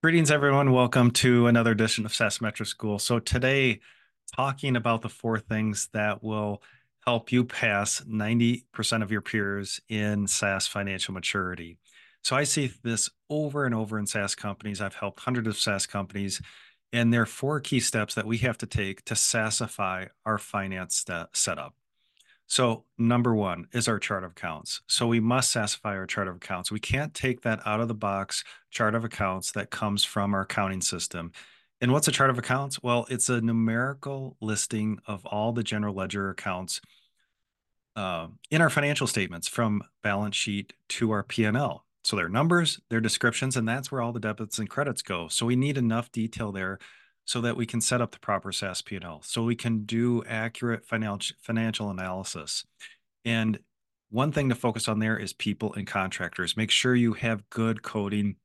Greetings, everyone. Welcome to another edition of SaaS Metrics School. So today, talking about the four things that will help you pass 90% of your peers in SaaS financial maturity. So I see this over and over in SaaS companies. I've helped hundreds of SaaS companies, and there are four key steps that we have to take to SaaSify our finance setup. So number one is our chart of accounts. So we must SaaSify our chart of accounts. We can't take that out of the box chart of accounts that comes from our accounting system. And what's a chart of accounts? Well, it's a numerical listing of all the general ledger accounts uh, in our financial statements from balance sheet to our P&L. So their numbers, their descriptions, and that's where all the debits and credits go. So we need enough detail there so that we can set up the proper SaaS P&L, so we can do accurate financial analysis. And one thing to focus on there is people and contractors. Make sure you have good coding,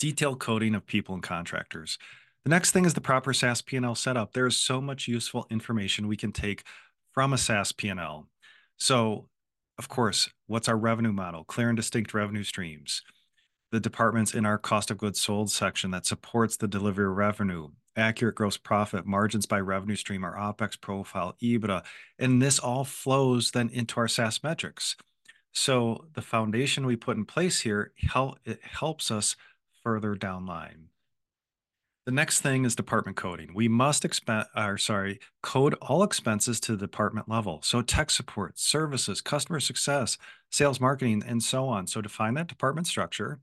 detailed coding of people and contractors. The next thing is the proper SaaS P&L setup. There is so much useful information we can take from a SaaS P&L. So, of course, what's our revenue model? Clear and distinct revenue streams. The departments in our cost of goods sold section that supports the delivery of revenue accurate gross profit, margins by revenue stream, our OpEx profile, EBITDA, and this all flows then into our SaaS metrics. So the foundation we put in place here, help, it helps us further down line. The next thing is department coding. We must expense, or sorry, code all expenses to the department level. So tech support, services, customer success, sales, marketing, and so on. So define that department structure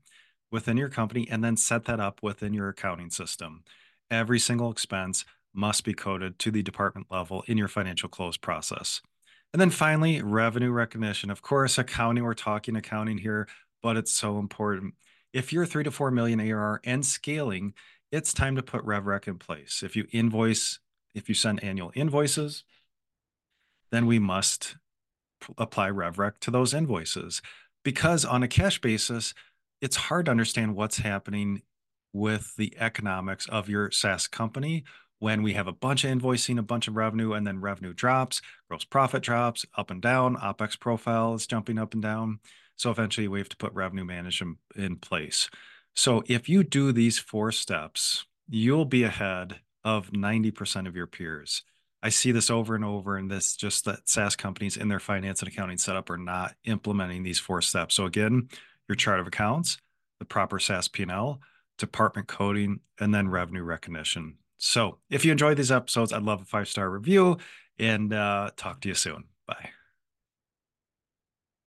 within your company and then set that up within your accounting system every single expense must be coded to the department level in your financial close process. And then finally, revenue recognition. Of course, accounting, we're talking accounting here, but it's so important. If you're three to four million ARR and scaling, it's time to put RevRec in place. If you invoice, if you send annual invoices, then we must apply RevRec to those invoices. Because on a cash basis, it's hard to understand what's happening with the economics of your SaaS company when we have a bunch of invoicing, a bunch of revenue, and then revenue drops, gross profit drops up and down, OpEx profile is jumping up and down. So eventually we have to put revenue management in place. So if you do these four steps, you'll be ahead of 90% of your peers. I see this over and over, and this just that SaaS companies in their finance and accounting setup are not implementing these four steps. So again, your chart of accounts, the proper SaaS P&L, department coding, and then revenue recognition. So if you enjoyed these episodes, I'd love a five star review and uh, talk to you soon. Bye.